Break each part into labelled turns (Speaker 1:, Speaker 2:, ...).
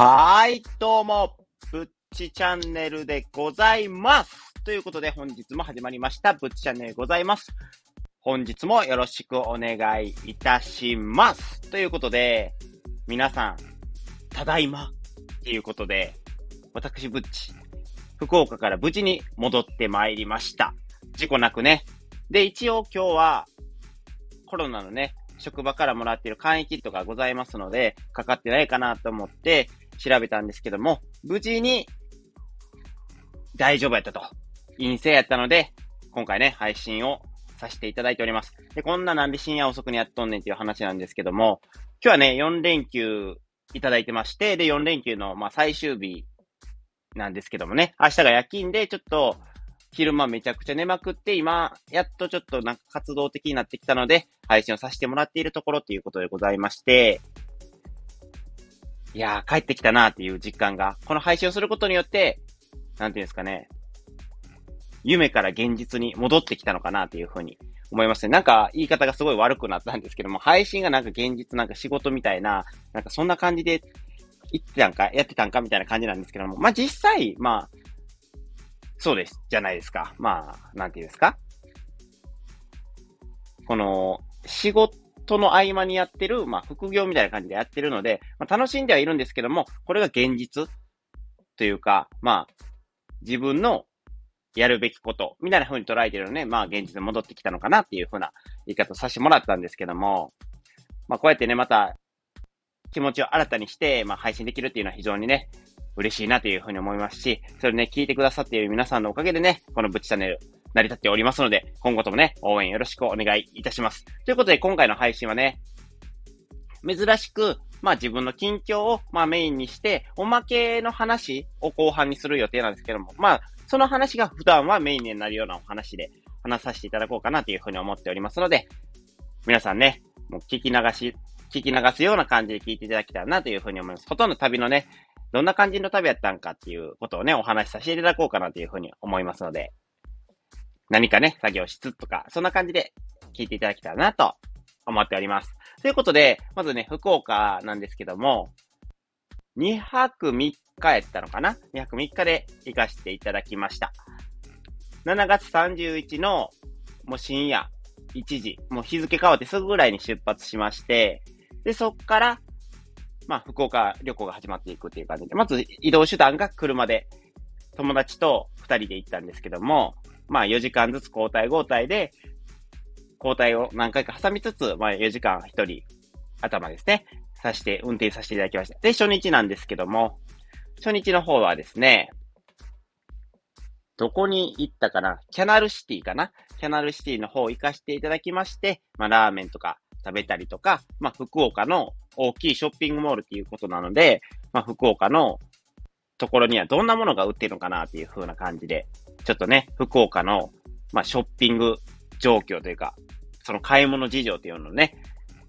Speaker 1: はーい、どうも、ぶっちチャンネルでございます。ということで、本日も始まりました、ぶっちチャンネルでございます。本日もよろしくお願いいたします。ということで、皆さん、ただいま、っていうことで、私、ぶっち、福岡から無事に戻ってまいりました。事故なくね。で、一応今日は、コロナのね、職場からもらっている簡易キットがございますので、かかってないかなと思って調べたんですけども、無事に大丈夫やったと。陰性やったので、今回ね、配信をさせていただいております。で、こんななんで深夜遅くにやっとんねんっていう話なんですけども、今日はね、4連休いただいてまして、で、4連休の、まあ、最終日なんですけどもね、明日が夜勤で、ちょっと、昼間めちゃくちゃ寝まくって、今、やっとちょっとなんか活動的になってきたので、配信をさせてもらっているところということでございまして、いやー、帰ってきたなっていう実感が、この配信をすることによって、なんていうんですかね、夢から現実に戻ってきたのかなっていうふうに思いますね。なんか言い方がすごい悪くなったんですけども、配信がなんか現実なんか仕事みたいな、なんかそんな感じで言ってたんか、やってたんかみたいな感じなんですけども、まあ実際、まあ、そうです、じゃないですか。まあ、なんていうんですか。この、仕事の合間にやってる、まあ、副業みたいな感じでやってるので、まあ、楽しんではいるんですけども、これが現実というか、まあ、自分のやるべきこと、みたいな風に捉えてるので、まあ、現実に戻ってきたのかなっていう風な言い方をさせてもらったんですけども、まあ、こうやってね、また、気持ちを新たにして、まあ、配信できるっていうのは非常にね、嬉しいなというふうに思いますし、それね、聞いてくださっている皆さんのおかげでね、このブチチャンネル、成り立っておりますので、今後ともね、応援よろしくお願いいたします。ということで、今回の配信はね、珍しく、まあ自分の近況を、まあメインにして、おまけの話を後半にする予定なんですけども、まあ、その話が普段はメインになるようなお話で話させていただこうかなというふうに思っておりますので、皆さんね、もう聞き流し、聞き流すような感じで聞いていただけたらなというふうに思います。ほとんど旅のね、どんな感じの旅やったんかっていうことをね、お話しさせていただこうかなというふうに思いますので、何かね、作業しつつとか、そんな感じで聞いていただけたらなと思っております。ということで、まずね、福岡なんですけども、2泊3日やったのかな ?2 泊3日で行かせていただきました。7月31のもう深夜1時、もう日付変わってすぐぐらいに出発しまして、で、そっからまあ、福岡旅行が始まっていくっていう感じで、まず移動手段が車で、友達と二人で行ったんですけども、まあ、4時間ずつ交代交代で、交代を何回か挟みつつ、まあ、4時間一人頭ですね、さして、運転させていただきました。で、初日なんですけども、初日の方はですね、どこに行ったかな？キャナルシティかな？キャナルシティの方を行かせていただきまして、まあ、ラーメンとか食べたりとか、まあ、福岡の大きいショッピングモールっていうことなので、まあ、福岡のところにはどんなものが売ってるのかなっていう風な感じで、ちょっとね、福岡の、まあ、ショッピング状況というか、その買い物事情っていうのをね、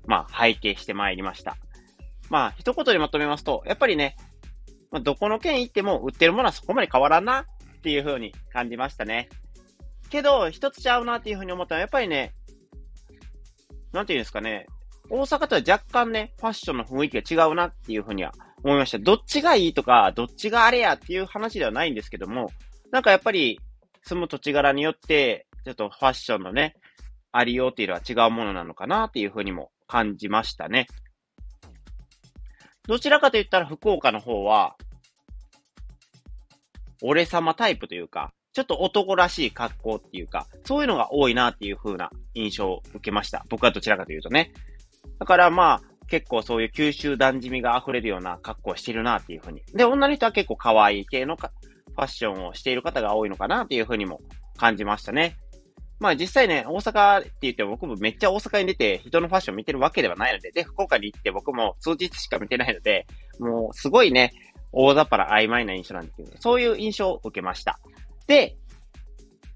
Speaker 1: まあ、背景してまいりました。まあ、一言でまとめますと、やっぱりね、まあ、どこの県行っても売ってるものはそこまで変わらんなっていう風に感じましたね。けど、一つちゃうなっていう風に思ったのは、やっぱりね、なんていうんですかね、大阪とは若干ね、ファッションの雰囲気が違うなっていうふうには思いました。どっちがいいとか、どっちがあれやっていう話ではないんですけども、なんかやっぱり住む土地柄によって、ちょっとファッションのね、ありようっていうのは違うものなのかなっていうふうにも感じましたね。どちらかと言ったら福岡の方は、俺様タイプというか、ちょっと男らしい格好っていうか、そういうのが多いなっていう風な印象を受けました。僕はどちらかというとね。だからまあ、結構そういう九州男児味が溢れるような格好をしてるなっていう風に。で、女の人は結構可愛い系のファッションをしている方が多いのかなっていう風にも感じましたね。まあ実際ね、大阪って言って僕もめっちゃ大阪に出て人のファッション見てるわけではないので、で、福岡に行って僕も数日しか見てないので、もうすごいね、大雑把な曖昧な印象なんですけど、そういう印象を受けました。で、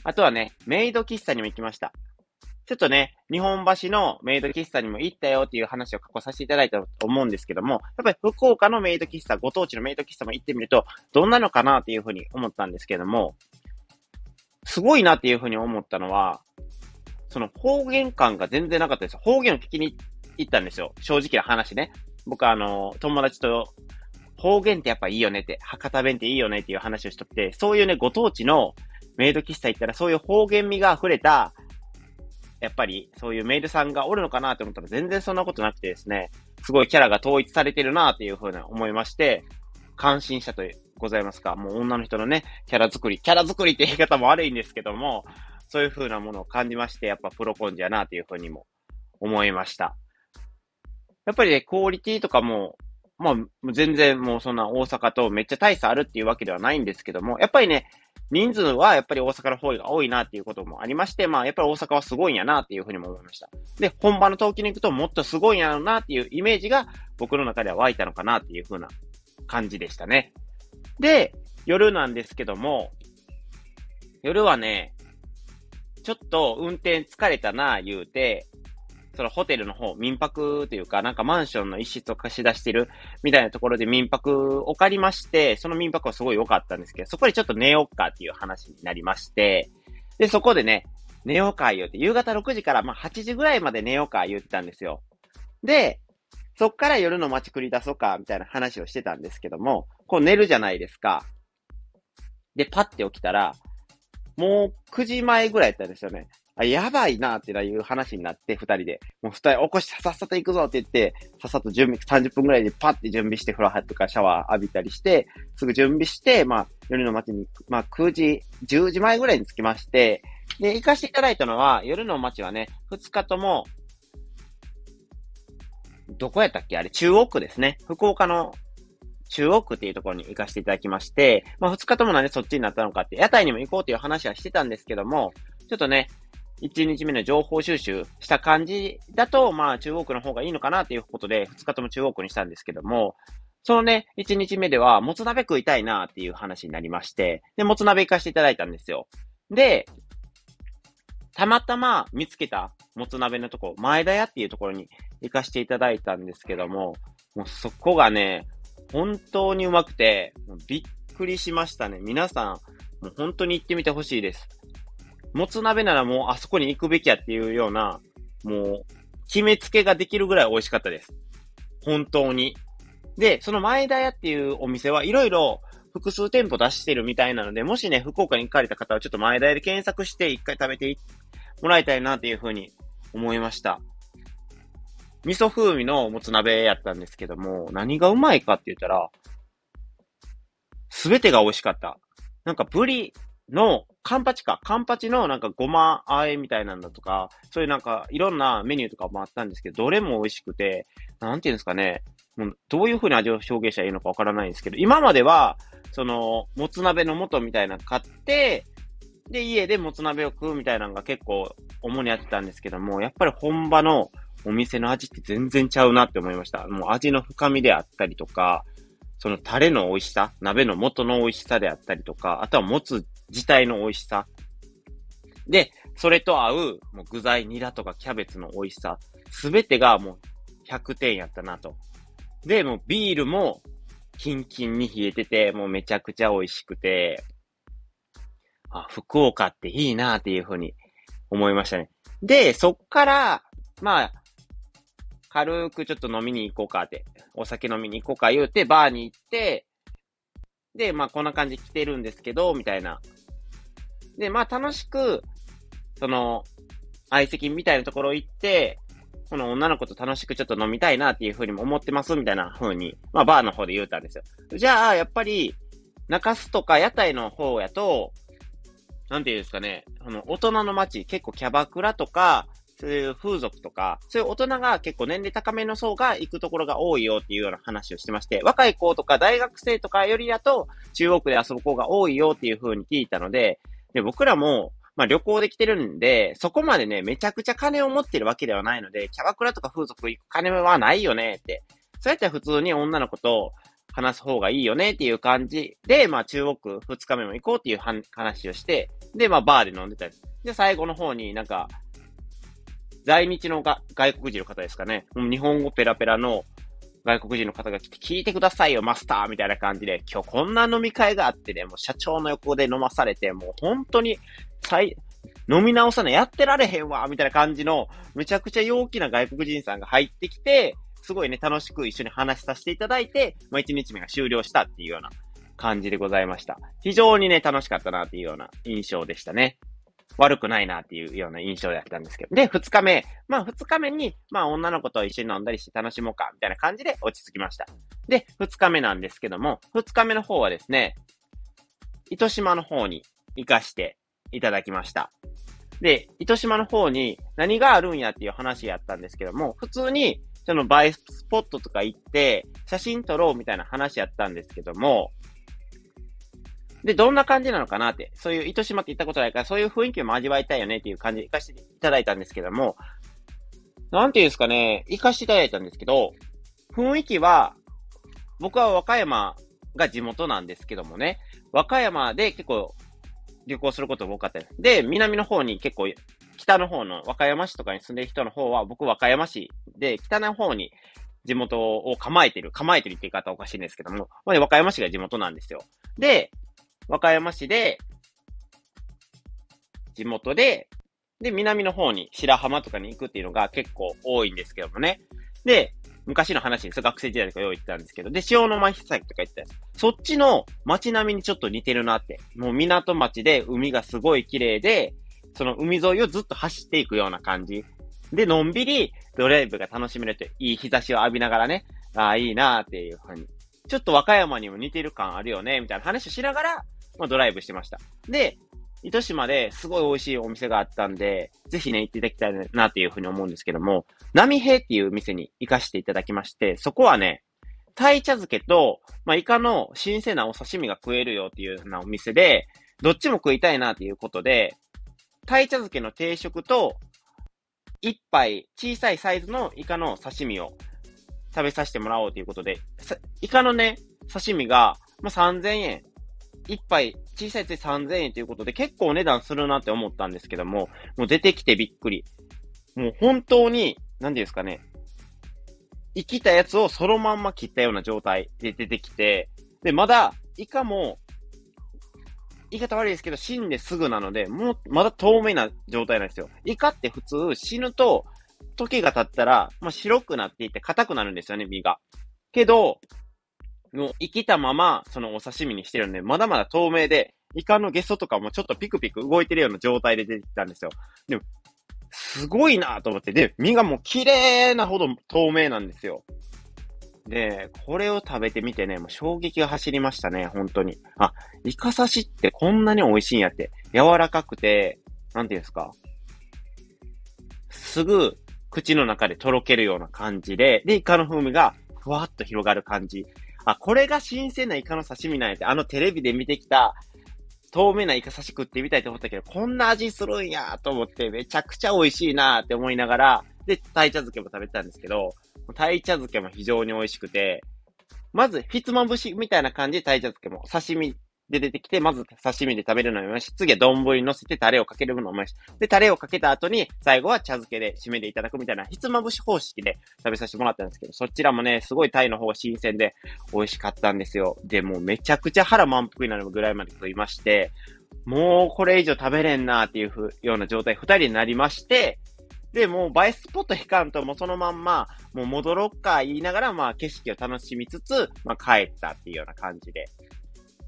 Speaker 1: あとはね、メイド喫茶にも行きました。ちょっとね、日本橋のメイド喫茶にも行ったよっていう話を過去させていただいたと思うんですけども、やっぱり福岡のメイド喫茶、ご当地のメイド喫茶も行ってみると、どんなのかなっていうふうに思ったんですけども、すごいなっていうふうに思ったのは、その方言感が全然なかったです。方言を聞きに行ったんですよ。正直な話ね。僕はあの、友達と方言ってやっぱいいよねって、博多弁っていいよねっていう話をしとって、そういうね、ご当地のメイド喫茶行ったらそういう方言味が溢れた、やっぱりそういうメイドさんがおるのかなって思ったら全然そんなことなくてですね、すごいキャラが統一されてるなっていうふうに思いまして、感心したとございますか。もう女の人のね、キャラ作り、キャラ作りって言い方も悪いんですけども、そういう風なものを感じまして、やっぱプロコンジやなっていうふうにも思いました。やっぱりね、クオリティとかも、まあ、全然もうそんな大阪とめっちゃ大差あるっていうわけではないんですけども、やっぱりね、人数はやっぱり大阪の方が多いなっていうこともありまして、まあやっぱり大阪はすごいんやなっていうふうにも思いました。で、本場の陶器に行くともっとすごいんやろうなっていうイメージが僕の中では湧いたのかなっていうふうな感じでしたね。で、夜なんですけども、夜はね、ちょっと運転疲れたな言うて、そのホテルの方、民泊というか、なんかマンションの一室を貸し出してるみたいなところで民泊を借りまして、その民泊はすごい良かったんですけど、そこでちょっと寝ようかっていう話になりまして、で、そこでね、寝ようか言うて、夕方6時からまあ8時ぐらいまで寝ようか言ってたんですよ。で、そっから夜の街繰り出そうか、みたいな話をしてたんですけども、こう寝るじゃないですか。で、パッて起きたら、もう9時前ぐらいやったんですよね。あ、やばいなっていう話になって、二人で。もう二人起こしてさっさと行くぞって言って、さっさと準備、30分ぐらいでパッて準備して風呂入ってからシャワー浴びたりして、すぐ準備して、まあ、夜の街に、まあ、9時、10時前ぐらいに着きまして、で、行かせていただいたのは、夜の街はね、2日とも、どこやったっけ？あれ、中央区ですね。福岡の中央区っていうところに行かせていただきまして、まあ、2日ともなんでそっちになったのかって、屋台にも行こうという話はしてたんですけども、ちょっとね、1日目の情報収集した感じだと、まあ中央区の方がいいのかなということで、2日とも中央区にしたんですけども、そのね、1日目では、もつ鍋食いたいなっていう話になりまして、で、もつ鍋行かせていただいたんですよ。で、たまたま見つけたもつ鍋のとこ、前田屋っていうところに行かせていただいたんですけども、もうそこがね、本当にうまくて、びっくりしましたね。皆さん、もう本当に行ってみてほしいです。もつ鍋ならもうあそこに行くべきやっていうような、もう、決めつけができるぐらい美味しかったです。本当に。で、その前田屋っていうお店はいろいろ複数店舗出してるみたいなので、もしね、福岡に行かれた方はちょっと前田屋で検索して一回食べてもらいたいなっていうふうに思いました。味噌風味のもつ鍋やったんですけども、何がうまいかって言ったら、すべてが美味しかった。なんかブリのカンパチか。カンパチのなんかごまあえみたいなんだとか、そういうなんかいろんなメニューとかもあったんですけど、どれも美味しくて、なんていうんですかね。もうどういう風に味を表現したらいいのかわからないんですけど、今までは、その、もつ鍋の素みたいなの買って、で、家でもつ鍋を食うみたいなのが結構主にやってたんですけども、やっぱり本場のお店の味って全然ちゃうなって思いました。もう味の深みであったりとか、そのタレの美味しさ、鍋の元の美味しさであったりとか、あとはもつ自体の美味しさ。で、それと合う、もう具材、ニラとかキャベツの美味しさ。すべてがもう100点やったなと。で、もうビールもキンキンに冷えてて、もうめちゃくちゃ美味しくて、あ、福岡っていいなっていうふうに思いましたね。で、そっから、まあ、軽くちょっと飲みに行こうかって、お酒飲みに行こうか言うて、バーに行って、で、まあこんな感じ来てるんですけど、みたいな。で、まあ楽しく、その、相席みたいなところ行って、この女の子と楽しくちょっと飲みたいなっていうふうにも思ってますみたいな風に、まあバーの方で言うたんですよ。じゃあ、やっぱり、中洲とか屋台の方やと、なんていうんですかね、あの、大人の街、結構キャバクラとか、そういう風俗とか、そういう大人が結構年齢高めの層が行くところが多いよっていうような話をしてまして、若い子とか大学生とかよりだと、中国で遊ぶ子が多いよっていう風に聞いたので、で、僕らも、まあ旅行で来てるんで、そこまでね、めちゃくちゃ金を持ってるわけではないので、キャバクラとか風俗行く金はないよねって。そうやったら普通に女の子と話す方がいいよねっていう感じで、まあ中国2日目も行こうっていう話をして、で、まあバーで飲んでたり。で、最後の方になんか、在日のが外国人の方ですかね。日本語ペラペラの外国人の方が来て、聞いてくださいよ、マスターみたいな感じで、今日こんな飲み会があってね、もう社長の横で飲まされて、もう本当に、最、飲み直さない、やってられへんわみたいな感じの、めちゃくちゃ陽気な外国人さんが入ってきて、すごいね、楽しく一緒に話させていただいて、まあ、1日目が終了したっていうような感じでございました。非常にね、楽しかったなっていうような印象でしたね。悪くないなっていうような印象だったんですけど。で、二日目。まあ、二日目に、まあ、女の子と一緒に飲んだりして楽しもうか、みたいな感じで落ち着きました。で、二日目なんですけども、二日目の方はですね、糸島の方に行かしていただきました。で、糸島の方に何があるんやっていう話やったんですけども、普通に、その映えスポットとか行って、写真撮ろうみたいな話やったんですけども、で、どんな感じなのかなって、そういう糸島って行ったことないから、そういう雰囲気も味わいたいよねっていう感じで行かせていただいたんですけども、なんていうんですかね、行かせていただいたんですけど、雰囲気は、僕は和歌山が地元なんですけどもね、和歌山で結構旅行することが多かったです。で、南の方に結構、北の方の和歌山市とかに住んでる人の方は、僕和歌山市で、北の方に地元を構えてる、構えてるって言い方おかしいんですけども、まあ、和歌山市が地元なんですよ。で、和歌山市で、地元で、で、南の方に白浜とかに行くっていうのが結構多いんですけどもね。で、昔の話です。学生時代とかよう言ってたんですけど。で、潮の巻岬とか言ってたんです。そっちの街並みにちょっと似てるなって。もう港町で海がすごい綺麗で、その海沿いをずっと走っていくような感じ。で、のんびりドライブが楽しめるって、いい日差しを浴びながらね、ああ、いいなーっていうふうに。ちょっと和歌山にも似てる感あるよね、みたいな話をしながら、まあ、ドライブしてました。で、糸島ですごい美味しいお店があったんで、ぜひね、行っていただきたいなっていうふうに思うんですけども、波平っていう店に行かせていただきまして、そこはね、鯛茶漬けと、まあ、イカの新鮮なお刺身が食えるよっていうようなお店で、どっちも食いたいなっていうことで、鯛茶漬けの定食と、一杯小さいサイズのイカの刺身を食べさせてもらおうということで、イカのね、刺身が、まあ、3000円一杯小さいやつで3000円ということで結構お値段するなって思ったんですけども、もう出てきてびっくり。もう本当に、何ですかね。生きたやつをそのまんま切ったような状態で出てきて、で、まだ、イカも、言い方悪いですけど、死んですぐなので、もう、まだ透明な状態なんですよ。イカって普通死ぬと、時が経ったら、まあ、白くなっていて硬くなるんですよね、身が。けど、もう生きたまま、そのお刺身にしてるんで、まだまだ透明で、イカのゲソとかもちょっとピクピク動いてるような状態で出てきたんですよ。でも、すごいなと思って、で、身がもう綺麗なほど透明なんですよ。で、これを食べてみてね、もう衝撃が走りましたね、本当に。あ、イカ刺しってこんなに美味しいんやって。柔らかくて、なんていうんですか。すぐ口の中でとろけるような感じで、で、イカの風味がふわっと広がる感じ。あ、これが新鮮なイカの刺身なんやって、あのテレビで見てきた、透明なイカ刺し食ってみたいと思ったけど、こんな味するんやと思って、めちゃくちゃ美味しいなって思いながら、で、鯛茶漬けも食べたんですけど、鯛茶漬けも非常に美味しくて、まず、ひつまぶしみたいな感じで鯛茶漬けも刺身で出てきて、まず刺身で食べるのもよし、次は丼に乗せてタレをかけるのもよし。で、タレをかけた後に、最後は茶漬けで締めていただくみたいな、ひつまぶし方式で食べさせてもらったんですけど、そちらもね、すごいタイの方が新鮮で美味しかったんですよ。で、もうめちゃくちゃ腹満腹になるぐらいまで食いまして、もうこれ以上食べれんなーっていうふような状態、二人になりまして、で、もう映えスポット引かんと、もうそのまんま、もう戻ろっか言いながら、まあ景色を楽しみつつ、まあ帰ったっていうような感じで。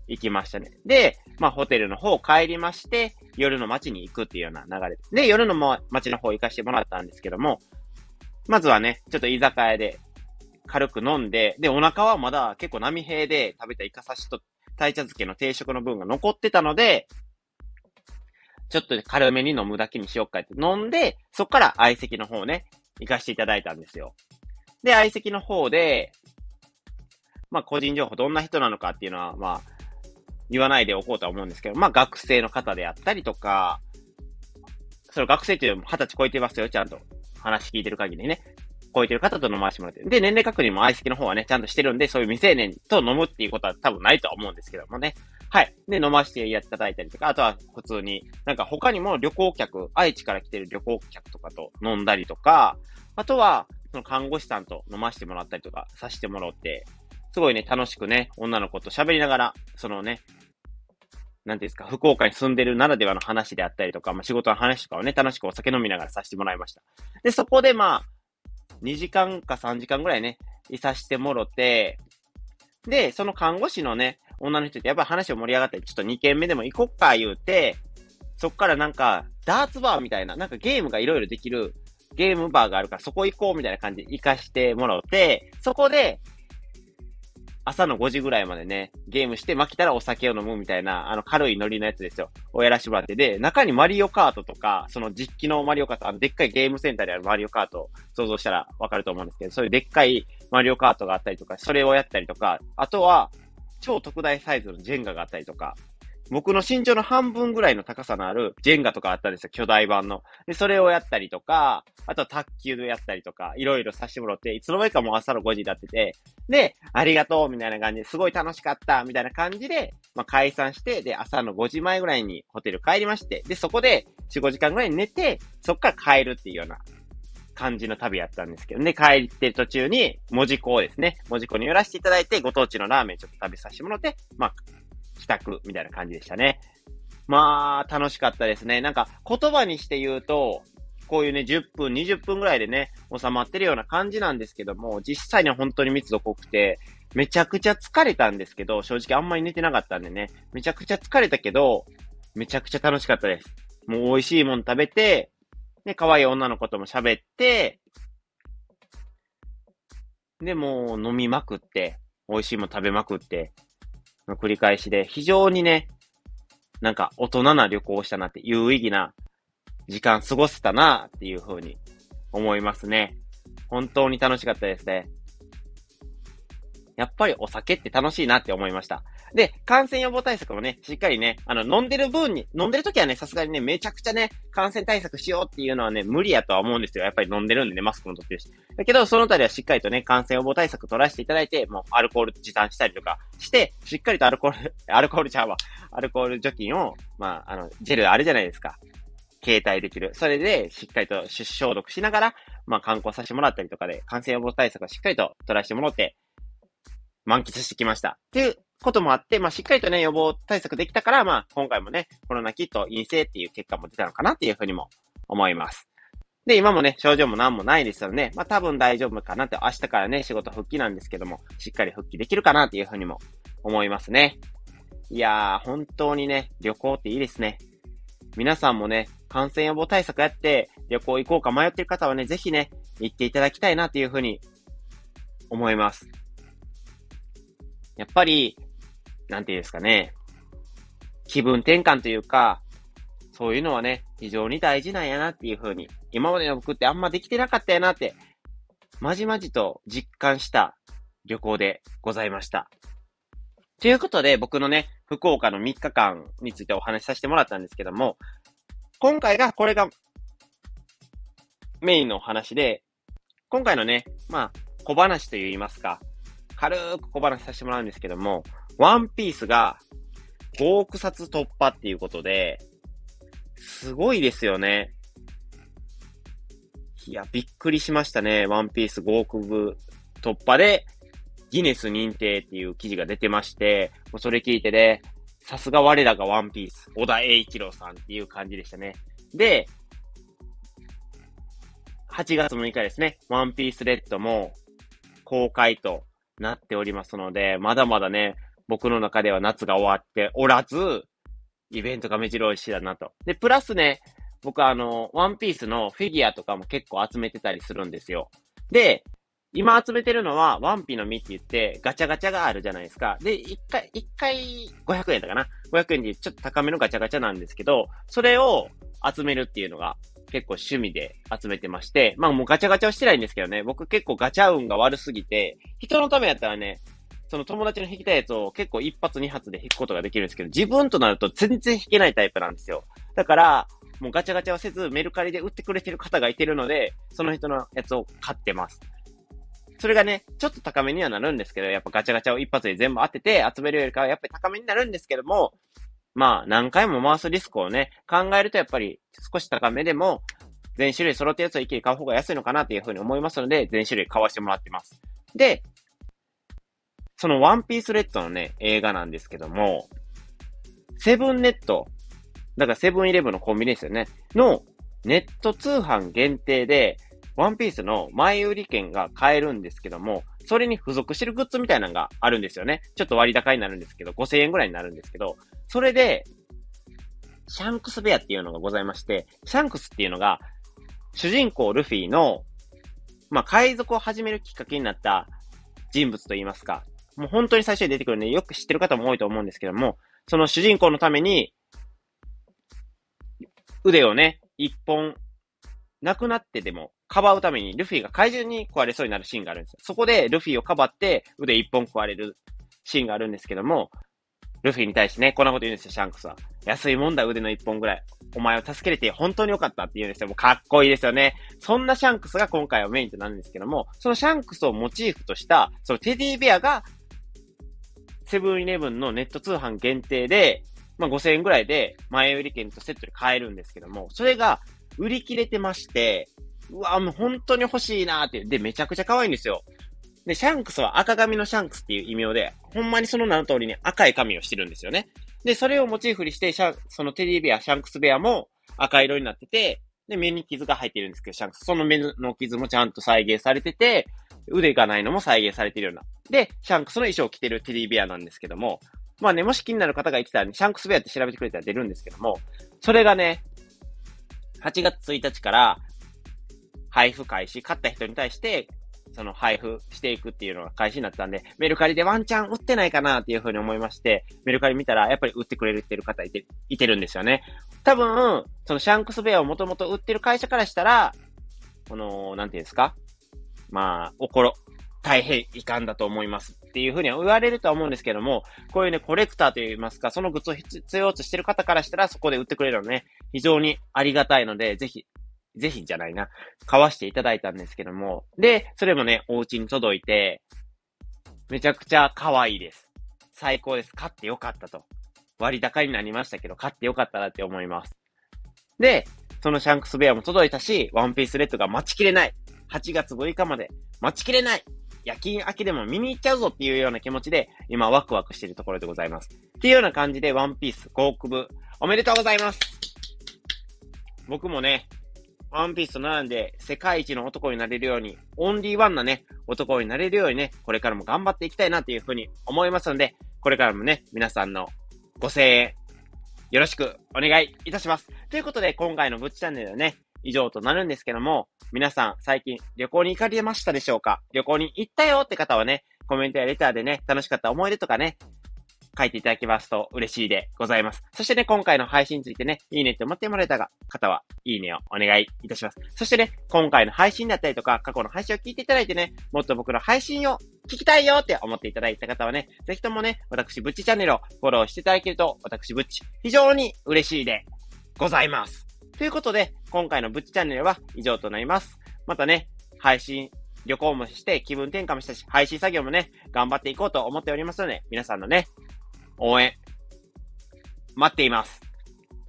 Speaker 1: 行きましたね。で、まあ、ホテルの方帰りまして、夜の街に行くっていうような流れで。で、夜の街の方行かしてもらったんですけども、まずはね、ちょっと居酒屋で軽く飲んで、で、お腹はまだ結構波平で食べたイカ刺しと鯛茶漬けの定食の分が残ってたので、ちょっと軽めに飲むだけにしよっかって飲んで、そっから相席の方ね、行かしていただいたんですよ。で、相席の方で、まあ個人情報どんな人なのかっていうのは、まあ、言わないでおこうとは思うんですけど、まあ学生の方であったりとか、その学生っていうのも二十歳超えてますよ、ちゃんと。話聞いてる限りね。超えてる方と飲ませてもらって。で、年齢確認も相席の方はね、ちゃんとしてるんで、そういう未成年と飲むっていうことは多分ないとは思うんですけどもね。はい。で、飲ませてやっていただいたりとか、あとは普通に、なんか他にも旅行客、愛知から来てる旅行客とかと飲んだりとか、あとは、その看護師さんと飲ませてもらったりとかさせてもらって、すごいね、楽しくね、女の子と喋りながら、そのね、なんていうんですか、福岡に住んでるならではの話であったりとか、まあ、仕事の話とかをね、楽しくお酒飲みながらさせてもらいました。で、そこでまあ、2時間か3時間ぐらいね、いさしてもろて、で、その看護師のね、女の人ってやっぱ話を盛り上がって、ちょっと2軒目でも行こっか言うて、そっからなんか、ダーツバーみたいな、なんかゲームがいろいろできるゲームバーがあるからそこ行こうみたいな感じで行かしてもらって、そこで、朝の5時ぐらいまでね、ゲームして負けたらお酒を飲むみたいな、あの軽いノリのやつですよ。をやらしてもらって、で、中にマリオカートとか、その実機のマリオカート、あの、でっかいゲームセンターであるマリオカートを想像したらわかると思うんですけど、そういうでっかいマリオカートがあったりとか、それをやったりとか、あとは、超特大サイズのジェンガがあったりとか、僕の身長の半分ぐらいの高さのあるジェンガとかあったんですよ、巨大版の。で、それをやったりとか、あとは卓球でやったりとか、いろいろさせてもらって、いつの間にかもう朝の5時になってて、で、ありがとうみたいな感じですごい楽しかったみたいな感じで、まあ、解散して、で、朝の5時前ぐらいにホテル帰りまして、で、そこで4、5時間ぐらい寝て、そっから帰るっていうような感じの旅やったんですけどね、帰ってる途中に、文字港ですね。文字港に寄らせていただいて、ご当地のラーメンちょっと食べさせてもらって、まあ、帰宅みたいな感じでしたね。まあ、楽しかったですね。なんか、言葉にして言うと、こういうね、10分、20分ぐらいでね、収まってるような感じなんですけども、実際には本当に密度濃くて、めちゃくちゃ疲れたんですけど、正直あんまり寝てなかったんでね、めちゃくちゃ疲れたけど、めちゃくちゃ楽しかったです。もう美味しいもん食べて、で、可愛い女の子とも喋って、で、もう飲みまくって、美味しいもん食べまくって、の繰り返しで、非常にね、なんか大人な旅行をしたなって、有意義な時間過ごせたなっていう風に思いますね。本当に楽しかったですね。やっぱりお酒って楽しいなって思いました。で、感染予防対策もね、しっかりね、あの、飲んでる分に、飲んでる時はね、さすがにね、めちゃくちゃね、感染対策しようっていうのはね、無理やとは思うんですよ。やっぱり飲んでるんでね、マスクも取ってるし。だけど、そのあたりはしっかりとね、感染予防対策取らせていただいて、もうアルコール持参したりとかして、しっかりとアルコール、アルコールちゃうわ。アルコール除菌を、まあ、あの、ジェルあるじゃないですか。携帯できる。それで、しっかりと消毒しながら、まあ、観光させてもらったりとかで、感染予防対策をしっかりと取らせてもらって、満喫してきました。っていうこともあって、まあ、しっかりとね、予防対策できたから、まあ、今回もね、コロナキット陰性っていう結果も出たのかなっていうふうにも思います。で、今もね、症状も何もないですよね。まあ、多分大丈夫かなって、明日からね、仕事復帰なんですけども、しっかり復帰できるかなっていうふうにも思いますね。いやー、本当にね、旅行っていいですね。皆さんもね、感染予防対策やって、旅行行こうか迷ってる方はね、ぜひね、行っていただきたいなっていうふうに思います。やっぱり、なんていうんですかね、気分転換というか、そういうのはね、非常に大事なんやなっていう風に、今までの僕ってあんまできてなかったやなって、まじまじと実感した旅行でございました。ということで、僕のね、福岡の3日間についてお話しさせてもらったんですけども、今回が、これがメインのお話で、今回のね、まあ、小話と言いますか、軽く小話させてもらうんですけども、ワンピースが5億冊突破っていうことで、すごいですよね。いや、びっくりしましたね。ワンピース5億部突破で、ギネス認定っていう記事が出てまして、もうそれ聞いてね、さすが我らがワンピース、小田栄一郎さんっていう感じでしたね。で、8月6日ですね、ワンピースレッドも公開となっておりますので、まだまだね、僕の中では夏が終わっておらず、イベントが目白押しだなと。で、プラスね、僕あの、ワンピースのフィギュアとかも結構集めてたりするんですよ。で、今集めてるのは、ワンピの実って言って、ガチャガチャがあるじゃないですか。で、一回、一回500円だかな ?500 円でちょっと高めのガチャガチャなんですけど、それを集めるっていうのが結構趣味で集めてまして、まあもうガチャガチャはしてないんですけどね、僕結構ガチャ運が悪すぎて、人のためやったらね、その友達の弾きたいやつを結構一発二発で弾くことができるんですけど、自分となると全然弾けないタイプなんですよ。だから、もうガチャガチャはせずメルカリで売ってくれてる方がいてるので、その人のやつを買ってます。それがね、ちょっと高めにはなるんですけど、やっぱガチャガチャを一発で全部当てて集めるよりかはやっぱり高めになるんですけども、まあ何回も回すリスクをね、考えるとやっぱり少し高めでも、全種類揃ったやつを一気に買う方が安いのかなっていうふうに思いますので、全種類買わせてもらってます。で、そのワンピースレッドのね、映画なんですけども、セブンネット、だからセブンイレブンのコンビニですよね、のネット通販限定で、ワンピースの前売り券が買えるんですけども、それに付属してるグッズみたいなのがあるんですよね。ちょっと割高になるんですけど、5000円ぐらいになるんですけど、それで、シャンクスベアっていうのがございまして、シャンクスっていうのが、主人公ルフィの、まあ、海賊を始めるきっかけになった人物といいますか、もう本当に最初に出てくるんで、よく知ってる方も多いと思うんですけども、その主人公のために、腕をね、一本、なくなってでも、かばうために、ルフィが怪獣に食われそうになるシーンがあるんですよ。そこで、ルフィをかばって、腕一本食われるシーンがあるんですけども、ルフィに対してね、こんなこと言うんですよ、シャンクスは。安いもんだ、腕の一本ぐらい。お前を助けれて本当に良かったって言うんですよ。もうかっこいいですよね。そんなシャンクスが今回はメインとなるんですけども、そのシャンクスをモチーフとした、そのテディベアが、セブンイレブンのネット通販限定で、まあ、5000円ぐらいで前売り券とセットで買えるんですけども、それが売り切れてまして、うわ、もう本当に欲しいなーって。で、めちゃくちゃ可愛いんですよ。で、シャンクスは赤髪のシャンクスっていう異名で、ほんまにその名の通りに赤い髪をしてるんですよね。で、それをモチーフにして、シャ、そのテディベア、シャンクスベアも赤色になってて、で、目に傷が入ってるんですけど、シャンクス、その目の傷もちゃんと再現されてて、腕がないのも再現されているような。で、シャンクスの衣装を着てるテディベアなんですけども、まあね、もし気になる方がいてたら、ね、シャンクスベアって調べてくれたら出るんですけども、それがね、8月1日から配布開始、買った人に対して、その配布していくっていうのが開始になったんで、メルカリでワンチャン売ってないかなっていうふうに思いまして、メルカリ見たらやっぱり売ってくれてる方いて、いてるんですよね。多分、そのシャンクスベアをもともと売ってる会社からしたら、この、なんていうんですか？まあ、おころ、大変遺憾だと思いますっていうふうには言われるとは思うんですけども、こういうね、コレクターといいますか、そのグッズを必要としてる方からしたら、そこで売ってくれるのね、非常にありがたいので、ぜひぜひじゃないな、買わしていただいたんですけども、で、それもね、お家に届いて、めちゃくちゃ可愛いです。最高です。買ってよかったと。割高になりましたけど、買ってよかったなって思います。で、そのシャンクスベアも届いたし、ワンピースレッドが待ちきれない。8月6日まで待ちきれない。夜勤明けでも見に行っちゃうぞっていうような気持ちで、今ワクワクしているところでございます。っていうような感じで、ワンピース航空部、おめでとうございます僕もね、ワンピースと並んで世界一の男になれるように、オンリーワンなね、男になれるようにね、これからも頑張っていきたいなというふうに思いますので、これからもね、皆さんのご声援、よろしくお願いいたします。ということで、今回のぶっちチャンネルはね、以上となるんですけども、皆さん最近旅行に行かれましたでしょうか？旅行に行ったよって方はね、コメントやレターでね、楽しかった思い出とかね、書いていただきますと嬉しいでございます。そしてね、今回の配信についてね、いいねって思ってもらえた方は、いいねをお願いいたします。そしてね、今回の配信だったりとか、過去の配信を聞いていただいてね、もっと僕の配信を聞きたいよって思っていただいた方はね、ぜひともね、私、ぶっちチャンネルをフォローしていただけると、私、ぶっち、非常に嬉しいでございます。ということで、今回のブッチチャンネルは以上となります。またね、配信、旅行もして気分転換もしたし、配信作業もね、頑張っていこうと思っておりますので、皆さんのね、応援、待っています。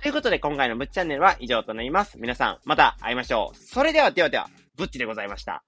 Speaker 1: ということで、今回のブッチャンネルは以上となります。皆さん、また会いましょう。それでは、ではでは、ブッチでございました。